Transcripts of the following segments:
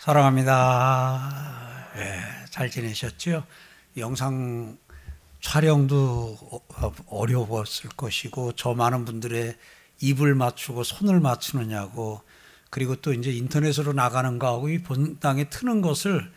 사랑합니다. 예, 잘 지내셨죠? 영상 촬영도 어, 어려웠을 것이고 저 많은 분들의 입을 맞추고 손을 맞추느냐고 그리고 또 이제 인터넷으로 나가는 거하고 이 본당에 트는 것을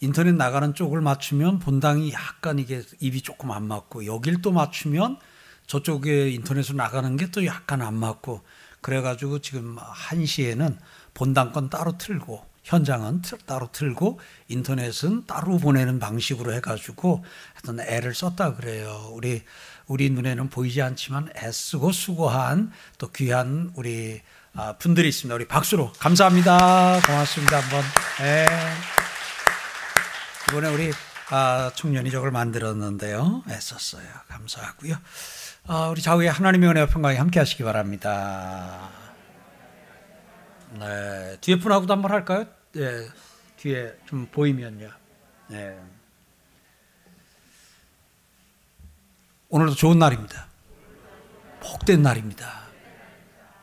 인터넷 나가는 쪽을 맞추면 본당이 약간 이게 입이 조금 안 맞고 여길 또 맞추면 저쪽에 인터넷으로 나가는 게 또 약간 안 맞고 그래가지고 지금 한시에는 본당 건 따로 틀고 현장은 따로 틀고 인터넷은 따로 보내는 방식으로 해가지고 하여튼 애를 썼다 그래요. 우리 우리 눈에는 보이지 않지만 애쓰고 수고한 또 귀한 우리 아, 분들이 있습니다. 우리 박수로 감사합니다. 고맙습니다. 한번. 네. 이번에 우리 아, 청년이 저걸 만들었는데요. 애썼어요. 감사하고요. 아, 우리 좌우에 하나님의 은혜와 평강이 함께 하시기 바랍니다. 네, 뒤에 분하고도 한번 할까요? 네, 뒤에 좀 보이면요. 네. 오늘도 좋은 날입니다. 복된 날입니다.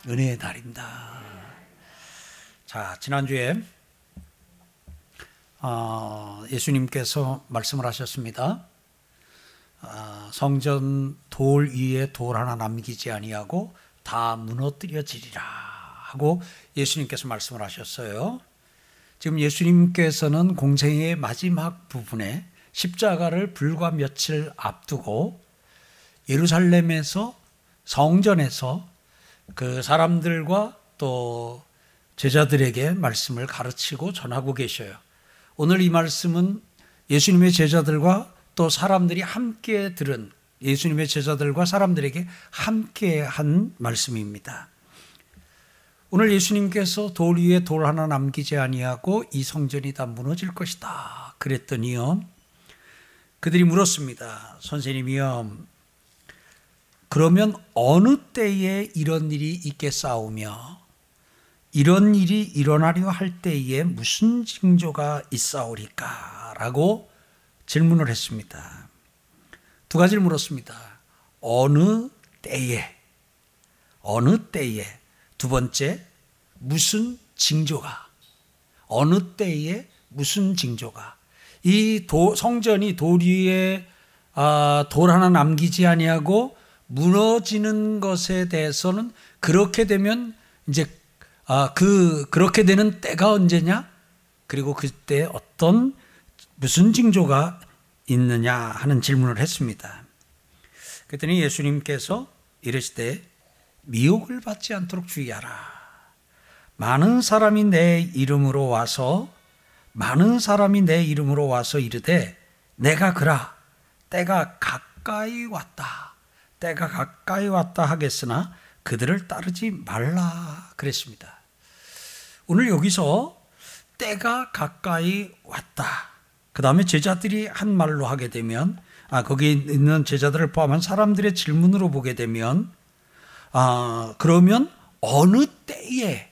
은혜의 날입니다. 자, 지난주에 어, 예수님께서 말씀을 하셨습니다. 어, 성전 돌 위에 돌 하나 남기지 아니하고 다 무너뜨려지리라 하고 예수님께서 말씀을 하셨어요. 지금 예수님께서는 공생의 마지막 부분에 십자가를 불과 며칠 앞두고 예루살렘에서 성전에서 그 사람들과 또 제자들에게 말씀을 가르치고 전하고 계셔요. 오늘 이 말씀은 예수님의 제자들과 또 사람들이 함께 들은 예수님의 제자들과 사람들에게 함께 한 말씀입니다. 오늘 예수님께서 돌 위에 돌 하나 남기지 아니하고 이 성전이 다 무너질 것이다. 그랬더니요. 그들이 물었습니다. 선생님이요. 그러면 어느 때에 이런 일이 있겠사오며 이런 일이 일어나려 할 때에 무슨 징조가 있사오리까? 라고 질문을 했습니다. 두 가지를 물었습니다. 어느 때에, 어느 때에, 두 번째, 무슨 징조가, 어느 때에 무슨 징조가, 이 도, 성전이 돌 위에 아, 돌 하나 남기지 아니하고 무너지는 것에 대해서는 그렇게 되면 이제 아, 그 그렇게 되는 때가 언제냐? 그리고 그때 어떤 무슨 징조가 있느냐 하는 질문을 했습니다. 그랬더니 예수님께서 이르시되 미혹을 받지 않도록 주의하라. 많은 사람이 내 이름으로 와서 많은 사람이 내 이름으로 와서 이르되 내가 그라 때가 가까이 왔다. 때가 가까이 왔다 하겠으나 그들을 따르지 말라 그랬습니다. 오늘 여기서 때가 가까이 왔다. 그 다음에 제자들이 한 말로 하게 되면, 아, 거기 있는 제자들을 포함한 사람들의 질문으로 보게 되면, 아, 그러면 어느 때에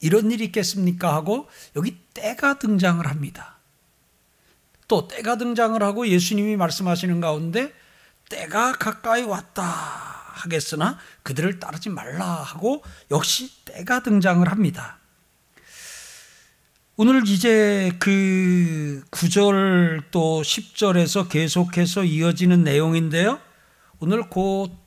이런 일이 있겠습니까? 하고 여기 때가 등장을 합니다. 또 때가 등장을 하고 예수님이 말씀하시는 가운데 때가 가까이 왔다 하겠으나 그들을 따르지 말라 하고 역시 때가 등장을 합니다. 오늘 이제 그 9절 또 10절에서 계속해서 이어지는 내용인데요. 오늘 곧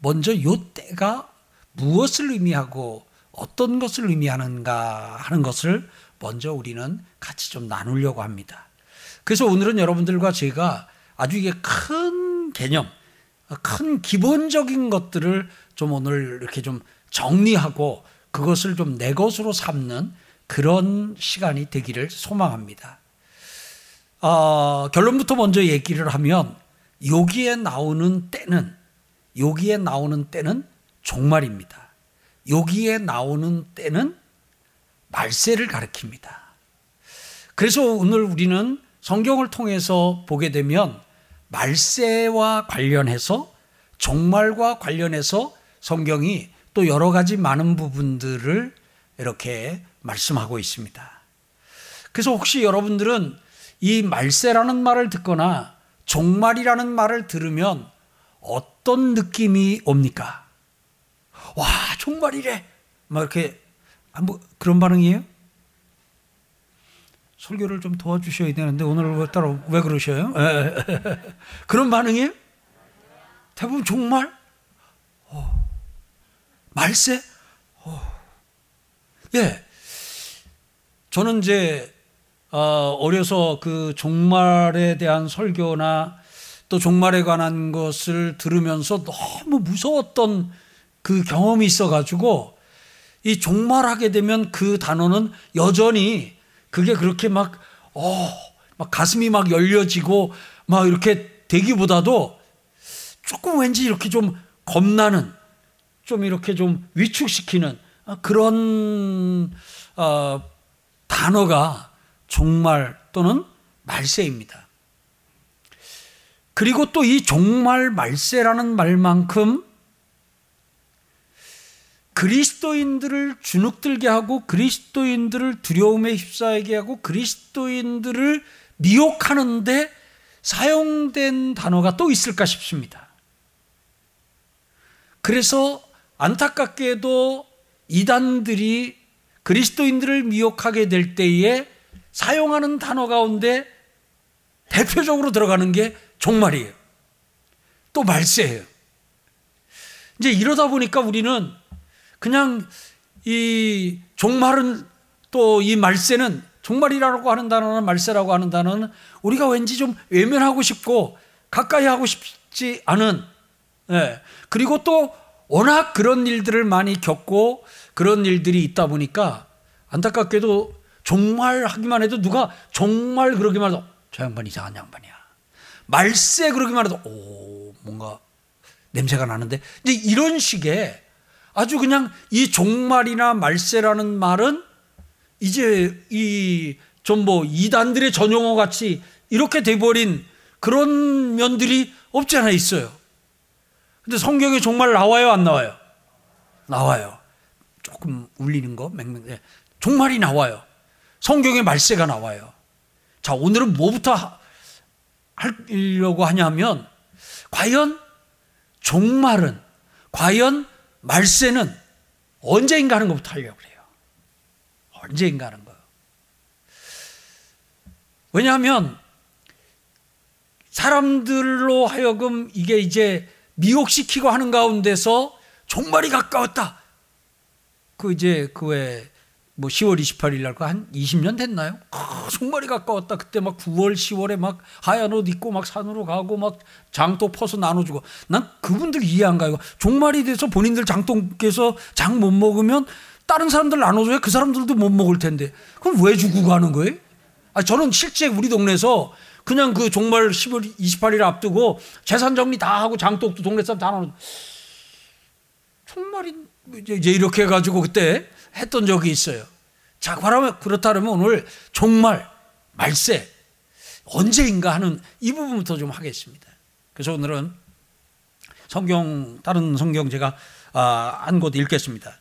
먼저 요 때가 무엇을 의미하고 어떤 것을 의미하는가 하는 것을 먼저 우리는 같이 좀 나누려고 합니다. 그래서 오늘은 여러분들과 제가 아주 이게 큰 개념, 큰 기본적인 것들을 좀 오늘 이렇게 좀 정리하고 그것을 좀 내 것으로 삼는 그런 시간이 되기를 소망합니다. 어, 결론부터 먼저 얘기를 하면 여기에 나오는 때는 여기에 나오는 때는 종말입니다. 여기에 나오는 때는 말세를 가리킵니다. 그래서 오늘 우리는 성경을 통해서 보게 되면 말세와 관련해서 종말과 관련해서 성경이 또 여러 가지 많은 부분들을 이렇게 말씀하고 있습니다. 그래서 혹시 여러분들은 이 말세라는 말을 듣거나 종말이라는 말을 들으면 어떤 느낌이 옵니까? 와, 종말이래. 막 이렇게 뭐 그런 반응이에요? 설교를 좀 도와주셔야 되는데 오늘 왜 따로 왜 그러셔요? 그런 반응이에요? 대부분 정말 어, 말세? 어. 예, 저는 이제 어, 어려서 그 종말에 대한 설교나 또 종말에 관한 것을 들으면서 너무 무서웠던 그 경험이 있어가지고 이 종말하게 되면 그 단어는 여전히 그게 그렇게 막, 어, 막 가슴이 막 열려지고 막 이렇게 되기보다도 조금 왠지 이렇게 좀 겁나는 좀 이렇게 좀 위축시키는 그런 어, 단어가 종말 또는 말세입니다. 그리고 또 이 종말 말세라는 말만큼 그리스도인들을 주눅들게 하고 그리스도인들을 두려움에 휩싸이게 하고 그리스도인들을 미혹하는데 사용된 단어가 또 있을까 싶습니다. 그래서 안타깝게도 이단들이 그리스도인들을 미혹하게 될 때에 사용하는 단어 가운데 대표적으로 들어가는 게 종말이에요. 또 말세예요. 이제 이러다 보니까 우리는 그냥 이 종말은 또 이 말세는 종말이라고 하는 단어는 말세라고 하는 단어는 우리가 왠지 좀 외면하고 싶고 가까이 하고 싶지 않은 예. 그리고 또 워낙 그런 일들을 많이 겪고 그런 일들이 있다 보니까 안타깝게도 정말 하기만 해도 누가 정말 그러기만 해도 저 양반 이상한 양반이야. 말세 그러기만 해도 오 뭔가 냄새가 나는데 이제 이런 식의 아주 그냥 이 종말이나 말세라는 말은 이제 이 좀 뭐 이단들의 전용어 같이 이렇게 돼버린 그런 면들이 없지 않아 있어요. 근데 성경에 정말 나와요, 안 나와요? 나와요. 조금 울리는 거, 맹맹, 네. 종말이 나와요. 성경에 말세가 나와요. 자, 오늘은 뭐부터 하려고 하냐면, 과연 종말은, 과연 말세는 언제인가 하는 것부터 하려고 그래요. 언제인가 하는 거. 왜냐하면 사람들로 하여금 이게 이제 미혹시키고 하는 가운데서 종말이 가까웠다. 그 이제 그왜 뭐 10월 28일 날그한 20년 됐나요? 아, 종말이 가까웠다. 그때 막 9월, 10월에 막 하얀 옷 입고 막 산으로 가고 막 장도 퍼서 나눠주고 난 그분들 이해 안 가요. 종말이 돼서 본인들 장독께서 장 못 먹으면 다른 사람들 나눠줘야 그 사람들도 못 먹을 텐데 그럼 왜 주고 가는 거예요? 아 저는 실제 우리 동네에서 그냥 그 종말 10월 28일 앞두고 재산 정리 다 하고 장독도 동네 사람 다 나눠. 종말이 이제 이렇게 해가지고 그때 했던 적이 있어요. 자, 그러면 그렇다면 오늘 종말, 말세, 언제인가 하는 이 부분부터 좀 하겠습니다. 그래서 오늘은 성경, 다른 성경 제가 아, 한곳 읽겠습니다.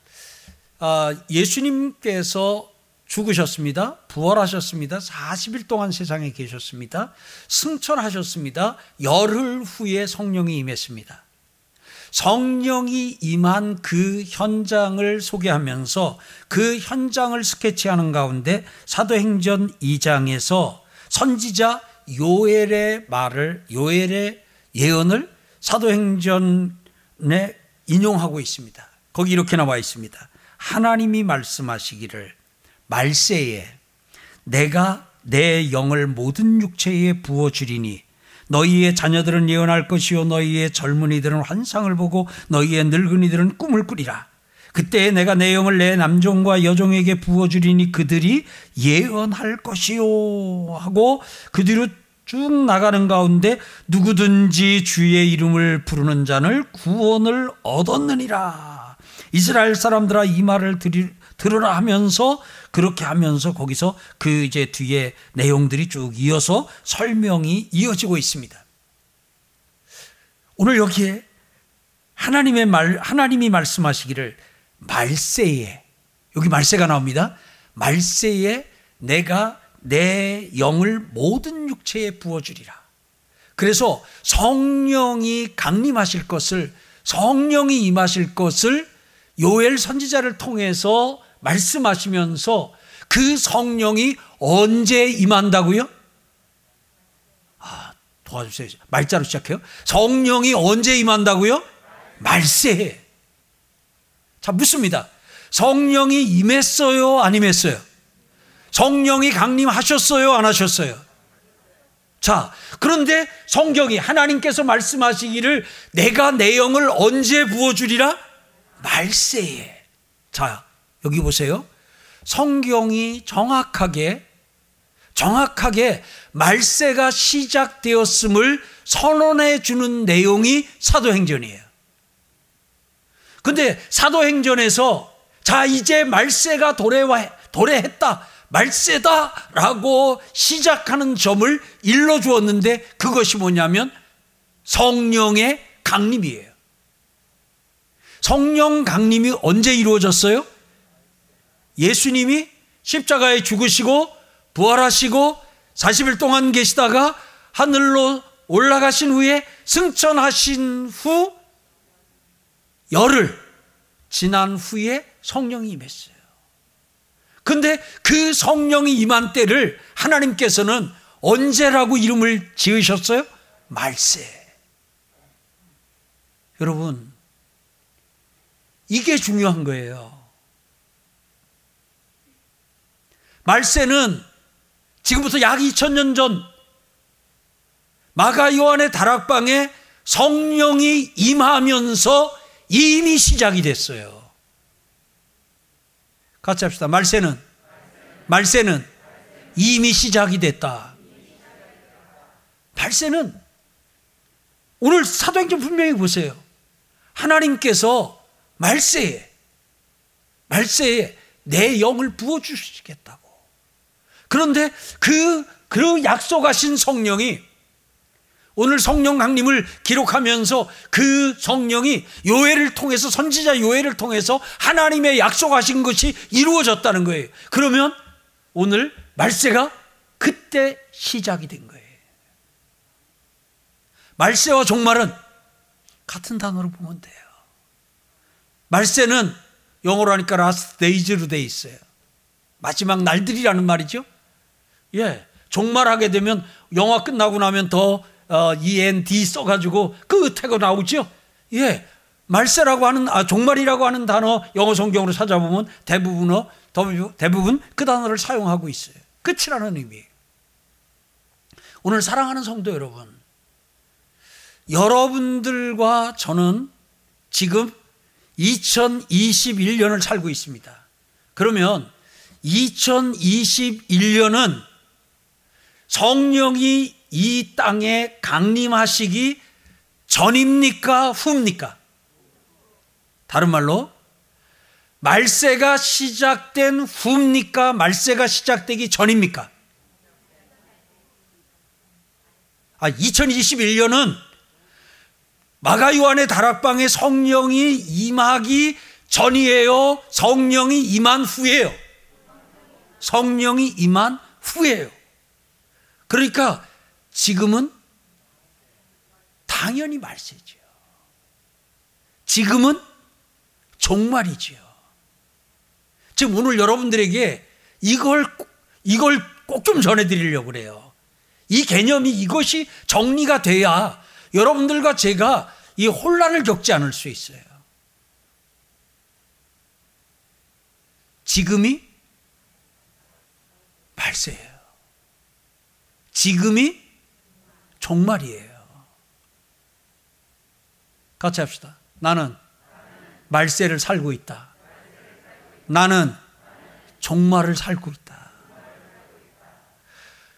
아, 예수님께서 죽으셨습니다. 부활하셨습니다. 40일 동안 세상에 계셨습니다. 승천하셨습니다. 열흘 후에 성령이 임했습니다. 성령이 임한 그 현장을 소개하면서 그 현장을 스케치하는 가운데 사도행전 2장에서 선지자 요엘의 말을 요엘의 예언을 사도행전에 인용하고 있습니다. 거기 이렇게 나와 있습니다. 하나님이 말씀하시기를 말세에 내가 내 영을 모든 육체에 부어 주리니 너희의 자녀들은 예언할 것이요 너희의 젊은이들은 환상을 보고 너희의 늙은이들은 꿈을 꾸리라. 그때 내가 내 영을 내 남종과 여종에게 부어주리니 그들이 예언할 것이요 하고 그 뒤로 쭉 나가는 가운데 누구든지 주의 이름을 부르는 자는 구원을 얻었느니라. 이스라엘 사람들아 이 말을 들이, 들으라 하면서 그렇게 하면서 거기서 그 이제 뒤에 내용들이 쭉 이어서 설명이 이어지고 있습니다. 오늘 여기에 하나님의 말, 하나님이 말씀하시기를 말세에, 여기 말세가 나옵니다. 말세에 내가 내 영을 모든 육체에 부어 주리라. 그래서 성령이 강림하실 것을, 성령이 임하실 것을 요엘 선지자를 통해서 말씀하시면서 그 성령이 언제 임한다고요? 아, 도와주세요. 말자로 시작해요. 성령이 언제 임한다고요? 말세에. 자, 묻습니다. 성령이 임했어요? 안 임했어요? 성령이 강림하셨어요? 안 하셨어요? 자, 그런데 성경이 하나님께서 말씀하시기를 내가 내 영을 언제 부어주리라? 말세에. 자, 여기 보세요. 성경이 정확하게, 정확하게 말세가 시작되었음을 선언해 주는 내용이 사도행전이에요. 근데 사도행전에서 자, 이제 말세가 도래와, 도래했다. 말세다라고 시작하는 점을 일러 주었는데 그것이 뭐냐면 성령의 강림이에요. 성령 강림이 언제 이루어졌어요? 예수님이 십자가에 죽으시고 부활하시고 40일 동안 계시다가 하늘로 올라가신 후에 승천하신 후 열흘 지난 후에 성령이 임했어요. 근데 그 성령이 임한 때를 하나님께서는 언제라고 이름을 지으셨어요? 말세. 여러분, 이게 중요한 거예요. 말세는 지금부터 약 2000년 전 마가 요한의 다락방에 성령이 임하면서 이미 시작이 됐어요. 같이 합시다. 말세는 말세는 이미 시작이 됐다. 말세는 오늘 사도행전 분명히 보세요. 하나님께서 말세에 말세에 내 영을 부어 주시겠다고. 그런데 그, 그 약속하신 성령이 오늘 성령 강림을 기록하면서 그 성령이 요해를 통해서 선지자 요해를 통해서 하나님의 약속하신 것이 이루어졌다는 거예요. 그러면 오늘 말세가 그때 시작이 된 거예요. 말세와 종말은 같은 단어로 보면 돼요. 말세는 영어로 하니까 last days로 돼 있어요. 마지막 날들이라는 말이죠. 예. 종말하게 되면 영화 끝나고 나면 더 어, END 써가지고 끝에가 나오죠. 예. 말세라고 하는, 아, 종말이라고 하는 단어 영어 성경으로 찾아보면 대부분, 대부분 그 단어를 사용하고 있어요. 끝이라는 의미. 오늘 사랑하는 성도 여러분. 여러분들과 저는 지금 2021년을 살고 있습니다. 그러면 2021년은 성령이 이 땅에 강림하시기 전입니까? 후입니까? 다른 말로 말세가 시작된 후입니까? 말세가 시작되기 전입니까? 아, 2021년은 마가 요한의 다락방에 성령이 임하기 전이에요. 성령이 임한 후예요. 성령이 임한 후예요. 그러니까 지금은 당연히 말세죠. 지금은 종말이지요. 지금 오늘 여러분들에게 이걸 이걸 꼭 좀 전해드리려고 그래요. 이 개념이 이것이 정리가 돼야 여러분들과 제가 이 혼란을 겪지 않을 수 있어요. 지금이 말세예요. 지금이 종말이에요. 같이 합시다. 나는 말세를 살고 있다. 나는 종말을 살고 있다.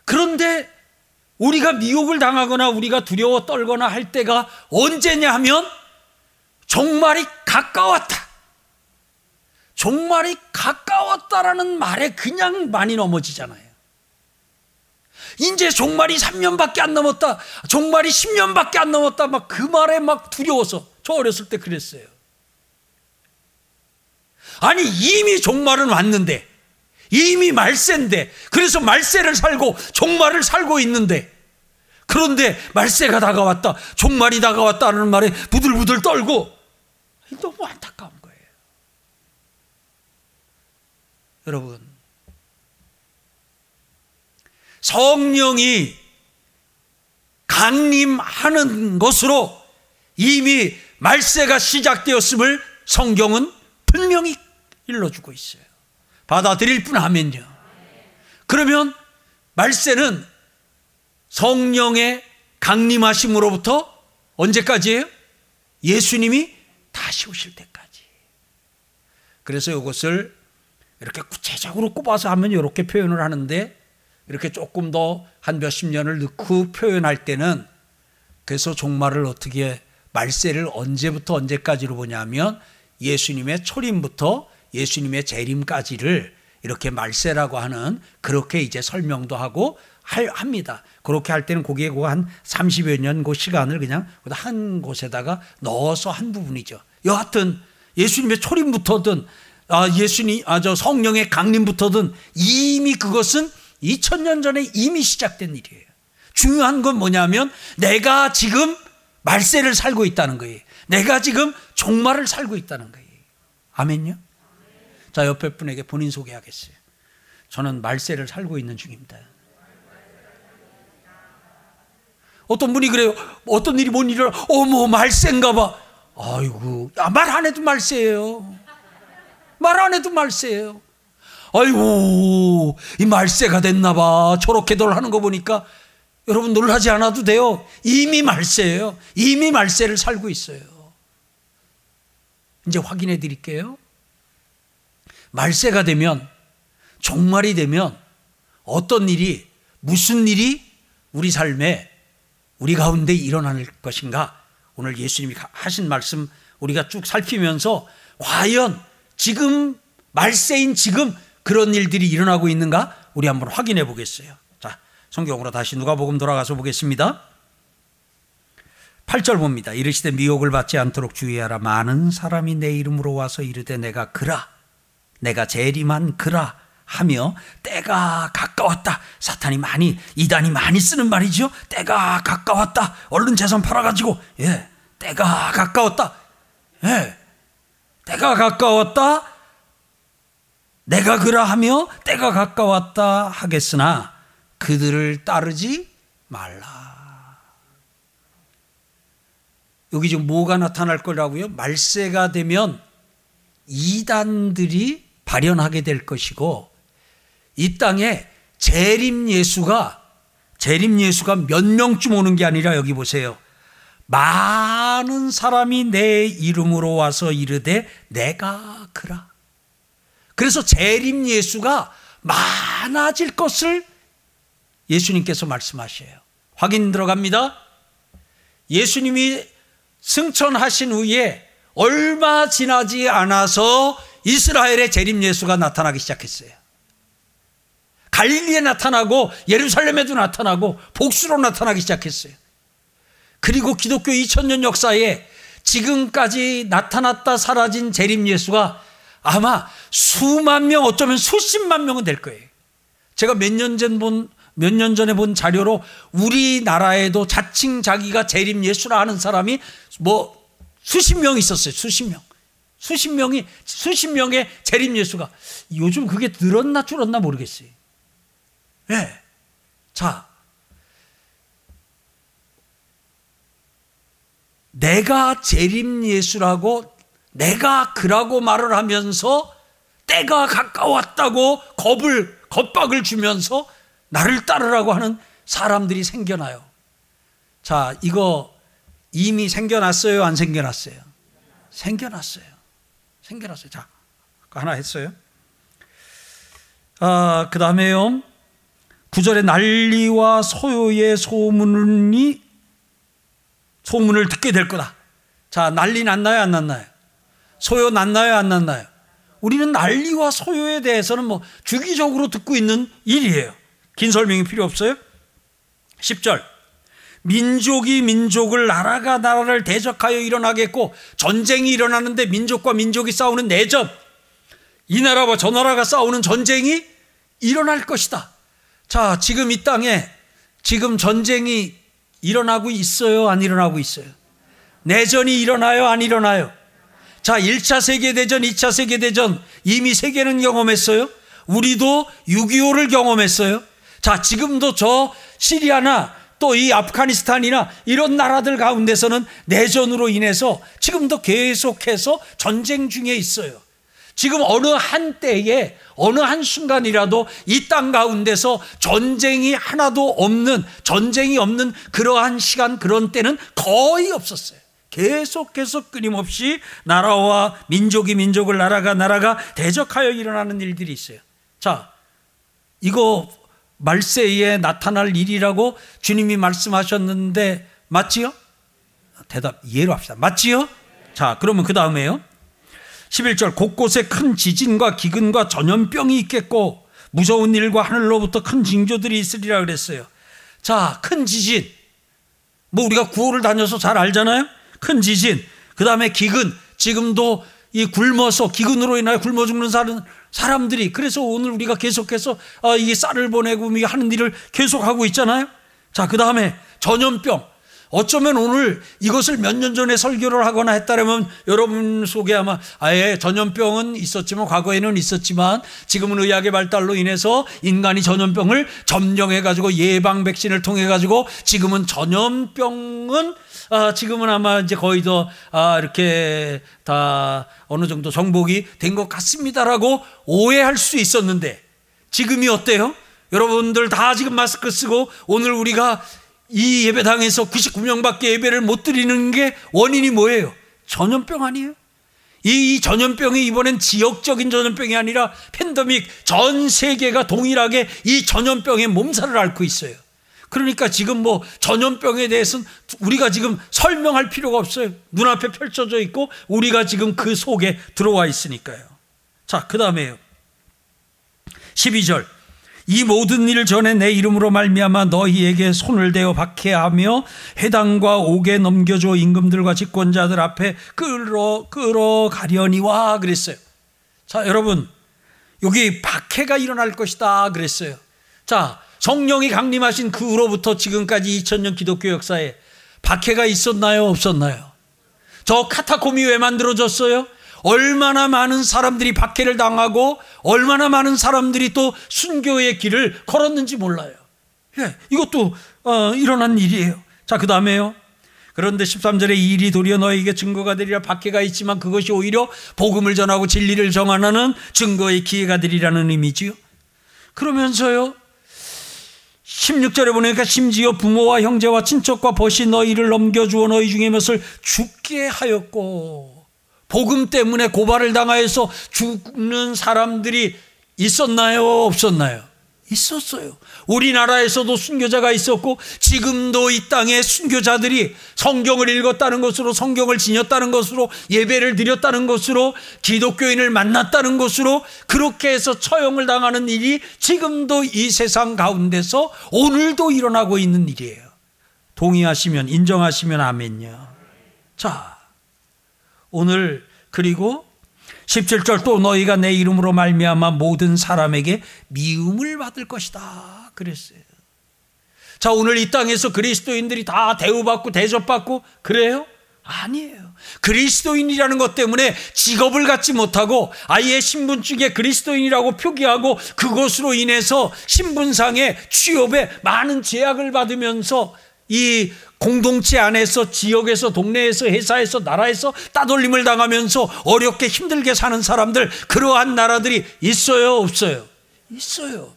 그런데 우리가 미혹을 당하거나 우리가 두려워 떨거나 할 때가 언제냐 하면 종말이 가까웠다. 종말이 가까웠다라는 말에 그냥 많이 넘어지잖아요. 이제 종말이 3년밖에 안 넘었다. 종말이 10년밖에 안 넘었다. 막 그 말에 막 두려워서 저 어렸을 때 그랬어요. 아니 이미 종말은 왔는데 이미 말세인데 그래서 말세를 살고 종말을 살고 있는데 그런데 말세가 다가왔다. 종말이 다가왔다는 말에 부들부들 떨고 너무 안타까운 거예요. 여러분 성령이 강림하는 것으로 이미 말세가 시작되었음을 성경은 분명히 일러주고 있어요. 받아들일 뿐 하면요. 그러면 말세는 성령의 강림하심으로부터 언제까지예요? 예수님이 다시 오실 때까지. 그래서 이것을 이렇게 구체적으로 꼽아서 하면 이렇게 표현을 하는데 이렇게 조금 더 한 몇십 년을 넣고 표현할 때는 그래서 종말을 어떻게 말세를 언제부터 언제까지로 보냐면 예수님의 초림부터 예수님의 재림까지를 이렇게 말세라고 하는 그렇게 이제 설명도 하고 합니다. 그렇게 할 때는 거기에 한 30여 년 그 시간을 그냥 한 곳에다가 넣어서 한 부분이죠. 여하튼 예수님의 초림부터든 아 예수님 아 저 성령의 강림부터든 이미 그것은 2000년 전에 이미 시작된 일이에요. 중요한 건 뭐냐면 내가 지금 말세를 살고 있다는 거예요. 내가 지금 종말을 살고 있다는 거예요. 아멘요? 자, 옆에 분에게 본인 소개하겠어요. 저는 말세를 살고 있는 중입니다. 어떤 분이 그래요. 어떤 일이 뭔 일을, 어머, 말세인가 봐. 아이고, 말 안 해도 말세예요. 말 안 해도 말세예요. 아이고, 이 말세가 됐나 봐. 저렇게들 하는 거 보니까 여러분 놀라지 않아도 돼요. 이미 말세예요. 이미 말세를 살고 있어요. 이제 확인해 드릴게요. 말세가 되면 종말이 되면 어떤 일이 무슨 일이 우리 삶에 우리 가운데 일어날 것인가? 오늘 예수님이 하신 말씀 우리가 쭉 살피면서 과연 지금 말세인 지금 그런 일들이 일어나고 있는가? 우리 한번 확인해 보겠어요. 자, 성경으로 다시 누가복음 돌아가서 보겠습니다. 8절 봅니다. 이르시되 미혹을 받지 않도록 주의하라. 많은 사람이 내 이름으로 와서 이르되 내가 그라, 내가 재림한 그라 하며 때가 가까웠다. 사탄이 많이 이단이 많이 쓰는 말이죠. 때가 가까웠다. 얼른 재산 팔아 가지고 예, 때가 가까웠다. 예, 때가 가까웠다. 내가 그러하며 때가 가까웠다 하겠으나 그들을 따르지 말라. 여기 지금 뭐가 나타날 거라고요? 말세가 되면 이단들이 발현하게 될 것이고 이 땅에 재림 예수가 재림 예수가 몇 명쯤 오는 게 아니라 여기 보세요. 많은 사람이 내 이름으로 와서 이르되 내가 그라. 그래서 재림 예수가 많아질 것을 예수님께서 말씀하셔요. 확인 들어갑니다. 예수님이 승천하신 후에 얼마 지나지 않아서 이스라엘의 재림 예수가 나타나기 시작했어요. 갈릴리에 나타나고 예루살렘에도 나타나고 복수로 나타나기 시작했어요. 그리고 기독교 2000년 역사에 지금까지 나타났다 사라진 재림 예수가 아마 수만 명, 어쩌면 수십만 명은 될 거예요. 제가 몇 년 전 본, 몇 년 전에 본 자료로 우리나라에도 자칭 자기가 재림 예수라 하는 사람이 뭐 수십 명 있었어요. 수십 명. 수십 명이, 수십 명의 재림 예수가. 요즘 그게 늘었나 줄었나 모르겠어요. 예. 네. 자. 내가 재림 예수라고 내가 그라고 말을 하면서 때가 가까웠다고 겁을 겁박을 주면서 나를 따르라고 하는 사람들이 생겨나요. 자, 이거 이미 생겨났어요, 안 생겨났어요? 생겨났어요. 생겨났어요. 자, 하나 했어요. 아, 그 다음에요. 구절에 난리와 소요의 소문이 소문을 듣게 될 거다. 자, 난리 났나요, 안 났나요? 소요 났나요? 안 났나요? 우리는 난리와 소요에 대해서는 뭐 주기적으로 듣고 있는 일이에요. 긴 설명이 필요 없어요? 10절. 민족이 민족을 나라가 나라를 대적하여 일어나겠고 전쟁이 일어나는데 민족과 민족이 싸우는 내전 이 나라와 저 나라가 싸우는 전쟁이 일어날 것이다. 자, 지금 이 땅에 지금 전쟁이 일어나고 있어요? 안 일어나고 있어요? 내전이 일어나요? 안 일어나요? 자, 1차 세계대전, 2차 세계대전 이미 세계는 경험했어요. 우리도 6.25를 경험했어요. 자, 지금도 저 시리아나 또 이 아프가니스탄이나 이런 나라들 가운데서는 내전으로 인해서 지금도 계속해서 전쟁 중에 있어요. 지금 어느 한 때에 어느 한 순간이라도 이 땅 가운데서 전쟁이 하나도 없는 전쟁이 없는 그러한 시간 그런 때는 거의 없었어요. 계속해서 끊임없이 나라와 민족이 민족을 나라가 나라가 대적하여 일어나는 일들이 있어요. 자, 이거 말세에 나타날 일이라고 주님이 말씀하셨는데 맞지요? 대답 이해로 합시다. 맞지요? 자, 그러면 그 다음에요. 11절 곳곳에 큰 지진과 기근과 전염병이 있겠고 무서운 일과 하늘로부터 큰 징조들이 있으리라 그랬어요. 자, 큰 지진. 뭐 우리가 구호를 다녀서 잘 알잖아요. 큰 지진. 그 다음에 기근. 지금도 이 굶어서 기근으로 인하여 굶어 죽는 사람들이 그래서 오늘 우리가 계속해서 아, 이 쌀을 보내고 하는 일을 계속하고 있잖아요. 자, 그 다음에 전염병. 어쩌면 오늘 이것을 몇 년 전에 설교를 하거나 했다면 여러분 속에 아마 아예 전염병은 있었지만 과거에는 있었지만 지금은 의학의 발달로 인해서 인간이 전염병을 점령해 가지고 예방 백신을 통해 가지고 지금은 전염병은 아, 지금은 아마 이제 거의 더 아, 이렇게 다 어느 정도 정복이 된 것 같습니다라고 오해할 수 있었는데 지금이 어때요? 여러분들 다 지금 마스크 쓰고 오늘 우리가 이 예배당에서 99명밖에 예배를 못 드리는 게 원인이 뭐예요? 전염병 아니에요? 이 전염병이 이번엔 지역적인 전염병이 아니라 팬데믹 전 세계가 동일하게 이 전염병의 몸살을 앓고 있어요. 그러니까 지금 뭐 전염병에 대해서는 우리가 지금 설명할 필요가 없어요. 눈앞에 펼쳐져 있고 우리가 지금 그 속에 들어와 있으니까요. 자, 그 다음에요. 12절. 이 모든 일을 전에 내 이름으로 말미암아 너희에게 손을 대어 박해하며 해당과 옥에 넘겨줘 임금들과 집권자들 앞에 끌어 끌어 가려니와 그랬어요. 자, 여러분 여기 박해가 일어날 것이다 그랬어요. 자, 성령이 강림하신 그 후로부터 지금까지 2000년 기독교 역사에 박해가 있었나요, 없었나요? 저 카타콤이 왜 만들어졌어요? 얼마나 많은 사람들이 박해를 당하고 얼마나 많은 사람들이 또 순교의 길을 걸었는지 몰라요. 예, 이것도 어, 일어난 일이에요. 자, 그 다음에요. 그런데 13절에 이 일이 도리어 너에게 증거가 되리라 박해가 있지만 그것이 오히려 복음을 전하고 진리를 정하는 증거의 기회가 되리라는 의미지요. 그러면서요. 16절에 보니까 심지어 부모와 형제와 친척과 벗이 너희를 넘겨주어 너희 중에 몇을 죽게 하였고 복음 때문에 고발을 당하여서 죽는 사람들이 있었나요? 없었나요? 있었어요. 우리나라에서도 순교자가 있었고 지금도 이 땅에 순교자들이 성경을 읽었다는 것으로 성경을 지녔다는 것으로 예배를 드렸다는 것으로 기독교인을 만났다는 것으로 그렇게 해서 처형을 당하는 일이 지금도 이 세상 가운데서 오늘도 일어나고 있는 일이에요. 동의하시면 인정하시면 아멘요. 자, 오늘 그리고 17절 또 너희가 내 이름으로 말미암아 모든 사람에게 미움을 받을 것이다 그랬어요. 자, 오늘 이 땅에서 그리스도인들이 다 대우받고 대접받고 그래요? 아니에요. 그리스도인이라는 것 때문에 직업을 갖지 못하고 아예 신분증에 그리스도인이라고 표기하고 그것으로 인해서 신분상의 취업에 많은 제약을 받으면서 이 공동체 안에서 지역에서 동네에서 회사에서 나라에서 따돌림을 당하면서 어렵게 힘들게 사는 사람들 그러한 나라들이 있어요 없어요? 있어요.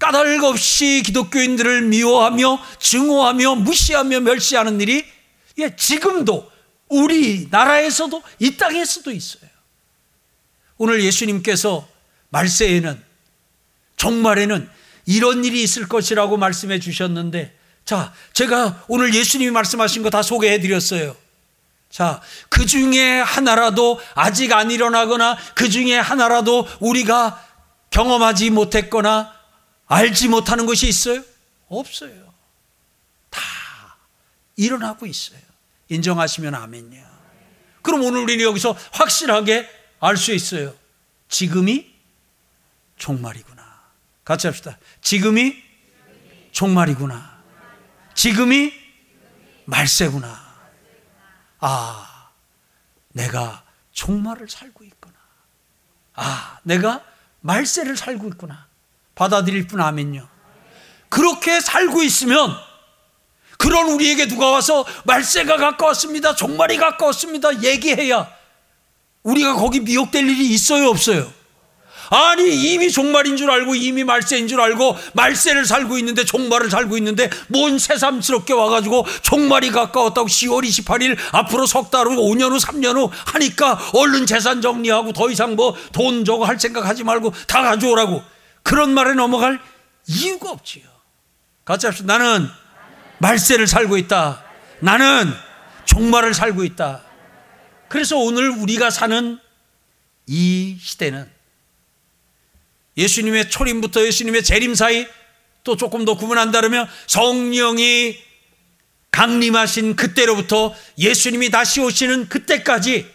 까닭 없이 기독교인들을 미워하며 증오하며 무시하며 멸시하는 일이 예, 지금도 우리 나라에서도 이 땅에서도 있어요. 오늘 예수님께서 말세에는 종말에는 이런 일이 있을 것이라고 말씀해 주셨는데 자, 제가 오늘 예수님이 말씀하신 거 다 소개해 드렸어요. 자, 그 중에 하나라도 아직 안 일어나거나 그 중에 하나라도 우리가 경험하지 못했거나 알지 못하는 것이 있어요? 없어요. 다 일어나고 있어요. 인정하시면 아멘요. 그럼 오늘 우리는 여기서 확실하게 알 수 있어요. 지금이 종말이구나. 같이 합시다. 지금이 종말이구나. 지금이 말세구나. 아, 내가 종말을 살고 있구나. 아, 내가 말세를 살고 있구나. 받아들일 뿐 아멘요. 그렇게 살고 있으면 그런 우리에게 누가 와서 말세가 가까웠습니다. 종말이 가까웠습니다. 얘기해야 우리가 거기 미혹될 일이 있어요, 없어요? 아니 이미 종말인 줄 알고 이미 말세인 줄 알고 말세를 살고 있는데 종말을 살고 있는데 뭔 새삼스럽게 와가지고 종말이 가까웠다고 10월 28일 앞으로 석 달 후 5년 후 3년 후 하니까 얼른 재산 정리하고 더 이상 뭐 돈 저거 할 생각 하지 말고 다 가져오라고 그런 말에 넘어갈 이유가 없지요. 같이 합시다. 나는 말세를 살고 있다. 나는 종말을 살고 있다. 그래서 오늘 우리가 사는 이 시대는 예수님의 초림부터 예수님의 재림 사이 또 조금 더 구분한다면 성령이 강림하신 그때로부터 예수님이 다시 오시는 그때까지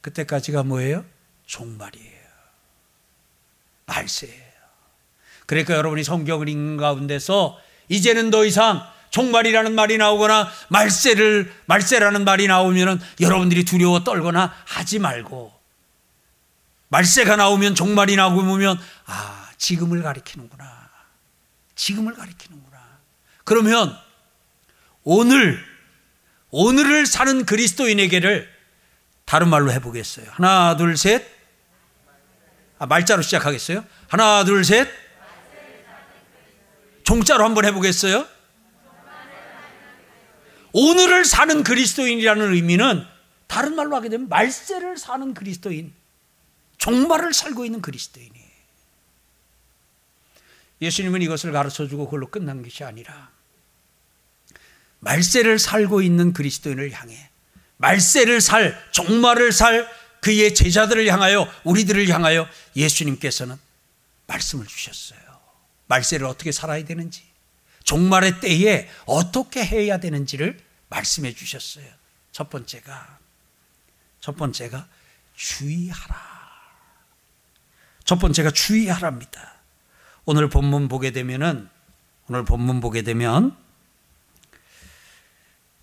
그때까지가 뭐예요? 종말이에요. 말세예요. 그러니까 여러분이 성경을 읽는 가운데서 이제는 더 이상 종말이라는 말이 나오거나 말세를 말세라는 말이 나오면은 여러분들이 두려워 떨거나 하지 말고 말세가 나오면 종말이 나오면 아 지금을 가리키는구나. 지금을 가리키는구나. 그러면 오늘 오늘을 사는 그리스도인에게를 다른 말로 해보겠어요. 하나 둘 셋. 아, 말자로 시작하겠어요? 하나 둘 셋. 종자로 한번 해보겠어요? 오늘을 사는 그리스도인이라는 의미는 다른 말로 하게 되면 말세를 사는 그리스도인 종말을 살고 있는 그리스도인이에요. 예수님은 이것을 가르쳐 주고 그걸로 끝난 것이 아니라 말세를 살고 있는 그리스도인을 향해 말세를 살, 종말을 살 그의 제자들을 향하여 우리들을 향하여 예수님께서는 말씀을 주셨어요. 말세를 어떻게 살아야 되는지, 종말의 때에 어떻게 해야 되는지를 말씀해 주셨어요. 첫 번째가 첫 번째가 주의하라. 첫 번째가 주의하랍니다. 오늘 본문 보게 되면은 오늘 본문 보게 되면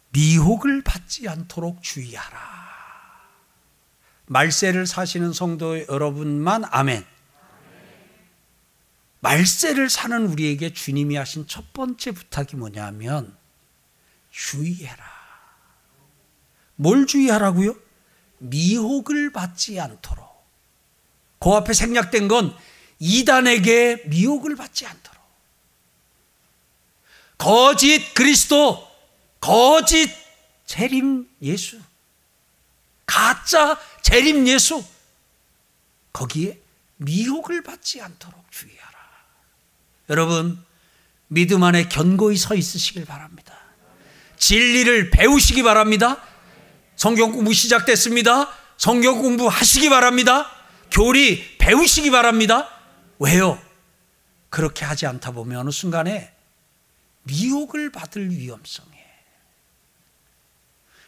미혹을 받지 않도록 주의하라. 말세를 사시는 성도 여러분만 아멘. 말세를 사는 우리에게 주님이 하신 첫 번째 부탁이 뭐냐면 주의해라. 뭘 주의하라고요? 미혹을 받지 않도록. 그 앞에 생략된 건 이단에게 미혹을 받지 않도록. 거짓 그리스도, 거짓 재림 예수, 가짜 재림 예수, 거기에 미혹을 받지 않도록 주의하라. 여러분, 믿음 안에 견고히 서 있으시길 바랍니다. 진리를 배우시기 바랍니다. 성경 공부 시작됐습니다. 성경 공부 하시기 바랍니다. 교리 배우시기 바랍니다. 왜요? 그렇게 하지 않다 보면 어느 순간에 미혹을 받을 위험성에.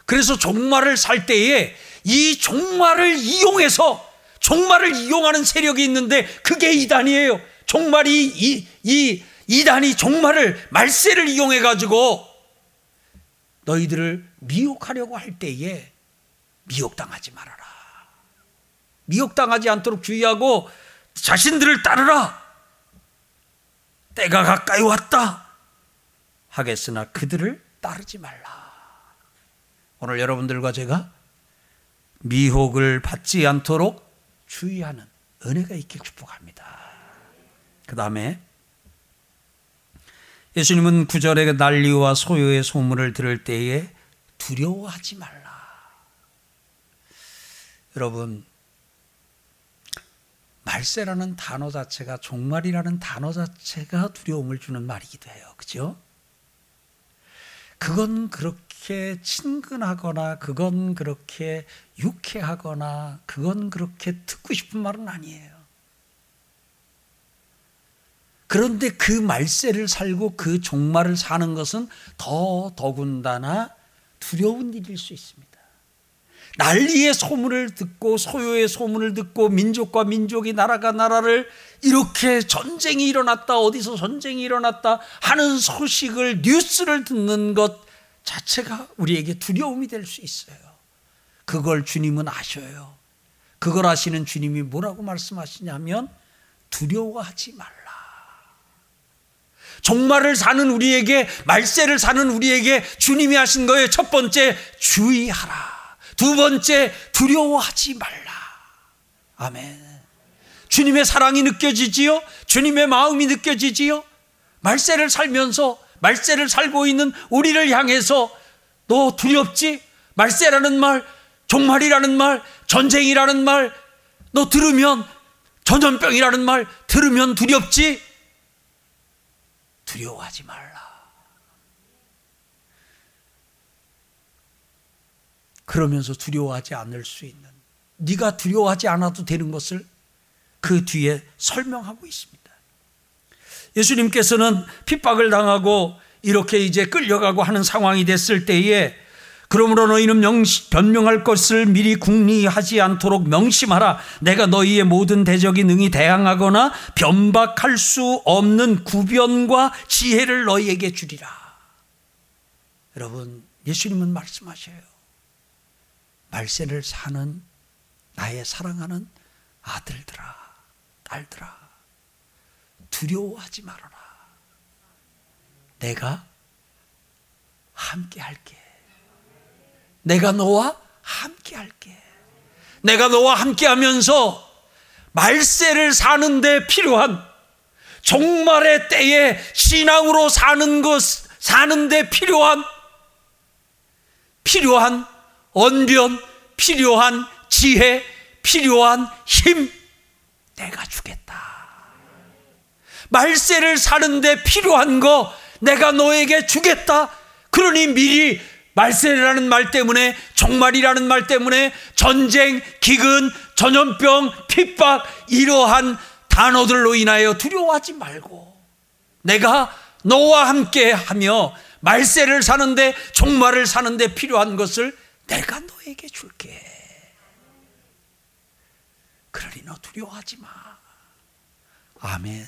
그래서 종말을 살 때에 이 종말을 이용해서 종말을 이용하는 세력이 있는데 그게 이단이에요. 종말이 이, 이 이단이 종말을 말세를 이용해 가지고 너희들을 미혹하려고 할 때에 미혹당하지 말아라. 미혹당하지 않도록 주의하고 자신들을 따르라. 때가 가까이 왔다. 하겠으나 그들을 따르지 말라. 오늘 여러분들과 제가 미혹을 받지 않도록 주의하는 은혜가 있길 축복합니다. 그 다음에 예수님은 구절에 난리와 소요의 소문을 들을 때에 두려워하지 말라. 여러분, 말세라는 단어 자체가 종말이라는 단어 자체가 두려움을 주는 말이기도 해요. 그죠? 그건 그렇게 친근하거나 그건 그렇게 유쾌하거나 그건 그렇게 듣고 싶은 말은 아니에요. 그런데 그 말세를 살고 그 종말을 사는 것은 더 더군다나 두려운 일일 수 있습니다. 난리의 소문을 듣고 소요의 소문을 듣고 민족과 민족이 나라가 나라를 이렇게 전쟁이 일어났다 어디서 전쟁이 일어났다 하는 소식을 뉴스를 듣는 것 자체가 우리에게 두려움이 될 수 있어요. 그걸 주님은 아셔요. 그걸 아시는 주님이 뭐라고 말씀하시냐면 두려워하지 말라. 종말을 사는 우리에게 말세를 사는 우리에게 주님이 하신 거예요. 첫 번째 주의하라. 두 번째 두려워하지 말라. 아멘. 주님의 사랑이 느껴지지요? 주님의 마음이 느껴지지요? 말세를 살면서 말세를 살고 있는 우리를 향해서 너 두렵지? 말세라는 말, 종말이라는 말, 전쟁이라는 말, 너 들으면 전염병이라는 말 들으면 두렵지? 두려워하지 말라. 그러면서 두려워하지 않을 수 있는 네가 두려워하지 않아도 되는 것을 그 뒤에 설명하고 있습니다. 예수님께서는 핍박을 당하고 이렇게 이제 끌려가고 하는 상황이 됐을 때에 그러므로 너희는 명시, 변명할 것을 미리 궁리하지 않도록 명심하라. 내가 너희의 모든 대적이 능히 대항하거나 변박할 수 없는 구변과 지혜를 너희에게 주리라. 여러분, 예수님은 말씀하셔요. 말세를 사는 나의 사랑하는 아들들아, 딸들아, 두려워하지 말아라. 내가 함께 할게. 내가 너와 함께 할게. 내가 너와 함께 하면서 말세를 사는데 필요한 종말의 때에 신앙으로 사는 것, 사는데 필요한, 필요한 언변, 필요한 지혜, 필요한 힘, 내가 주겠다. 말세를 사는데 필요한 거 내가 너에게 주겠다. 그러니 미리 말세라는 말 때문에 종말이라는 말 때문에 전쟁, 기근, 전염병, 핍박 이러한 단어들로 인하여 두려워하지 말고 내가 너와 함께 하며 말세를 사는데 종말을 사는데 필요한 것을 내가 너에게 줄게. 그러니 너 두려워하지 마. 아멘.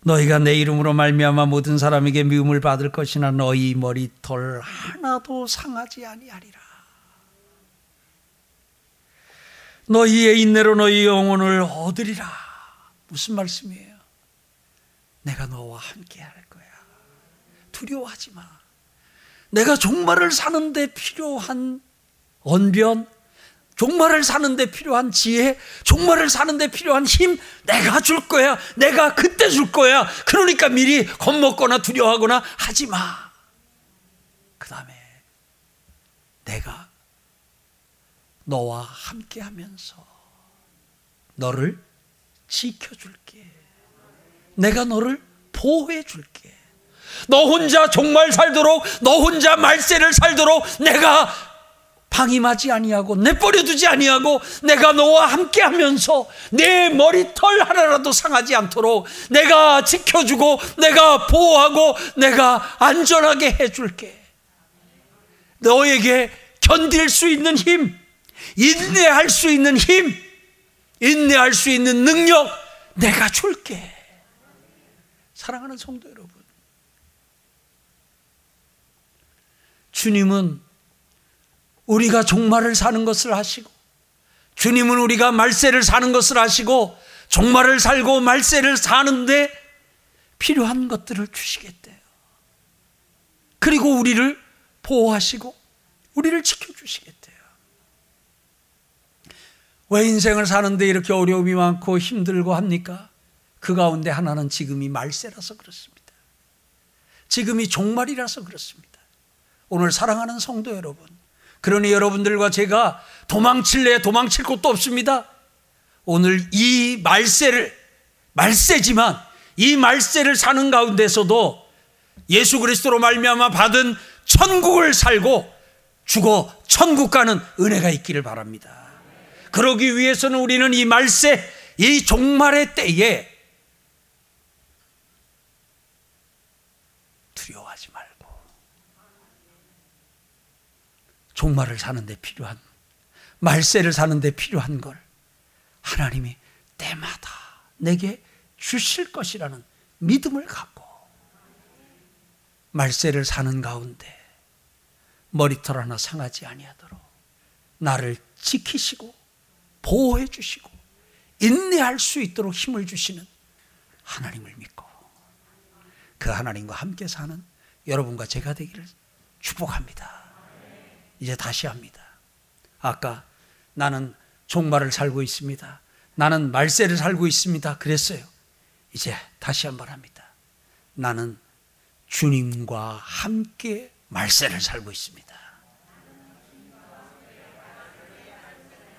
너희가 내 이름으로 말미암아 모든 사람에게 미움을 받을 것이나 너희 머리털 하나도 상하지 아니하리라. 너희의 인내로 너희 영혼을 얻으리라. 무슨 말씀이에요? 내가 너와 함께 할 거야. 두려워하지 마. 내가 종말을 사는데 필요한 언변, 종말을 사는데 필요한 지혜, 종말을 사는데 필요한 힘, 내가 줄 거야. 내가 그때 줄 거야. 그러니까 미리 겁먹거나 두려워하거나 하지 마. 그 다음에 내가 너와 함께 하면서 너를 지켜줄게. 내가 너를 보호해 줄게. 너 혼자 종말 살도록, 너 혼자 말세를 살도록 내가 방임하지 아니하고 내버려 두지 아니하고 내가 너와 함께 하면서 내 머리털 하나라도 상하지 않도록 내가 지켜주고 내가 보호하고 내가 안전하게 해 줄게. 너에게 견딜 수 있는 힘, 인내할 수 있는 힘, 인내할 수 있는 능력 내가 줄게. 사랑하는 성도 여러분. 주님은 우리가 종말을 사는 것을 하시고 주님은 우리가 말세를 사는 것을 하시고 종말을 살고 말세를 사는데 필요한 것들을 주시겠대요. 그리고 우리를 보호하시고 우리를 지켜주시겠대요. 왜 인생을 사는데 이렇게 어려움이 많고 힘들고 합니까? 그 가운데 하나는 지금이 말세라서 그렇습니다. 지금이 종말이라서 그렇습니다. 오늘 사랑하는 성도 여러분, 그러니 여러분들과 제가 도망칠래 도망칠 곳도 없습니다. 오늘 이 말세를 말세지만 이 말세를 사는 가운데서도 예수 그리스도로 말미암아 받은 천국을 살고 죽어 천국 가는 은혜가 있기를 바랍니다. 그러기 위해서는 우리는 이 말세 이 종말의 때에 종말을 사는데 필요한 말세를 사는데 필요한 걸 하나님이 때마다 내게 주실 것이라는 믿음을 갖고 말세를 사는 가운데 머리털 하나 상하지 아니하도록 나를 지키시고 보호해 주시고 인내할 수 있도록 힘을 주시는 하나님을 믿고 그 하나님과 함께 사는 여러분과 제가 되기를 축복합니다. 이제 다시 합니다. 아까 나는 종말을 살고 있습니다. 나는 말세를 살고 있습니다. 그랬어요. 이제 다시 한번 합니다. 나는 주님과 함께 말세를 살고 있습니다.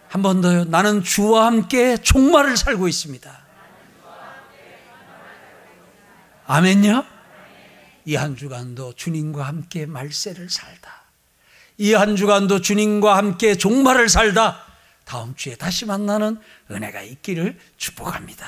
한 번 더요. 나는 주와 함께 종말을 살고 있습니다. 아멘요? 이 한 주간도 주님과 함께 말세를 살다. 이 한 주간도 주님과 함께 종말을 살다. 다음 주에 다시 만나는 은혜가 있기를 축복합니다.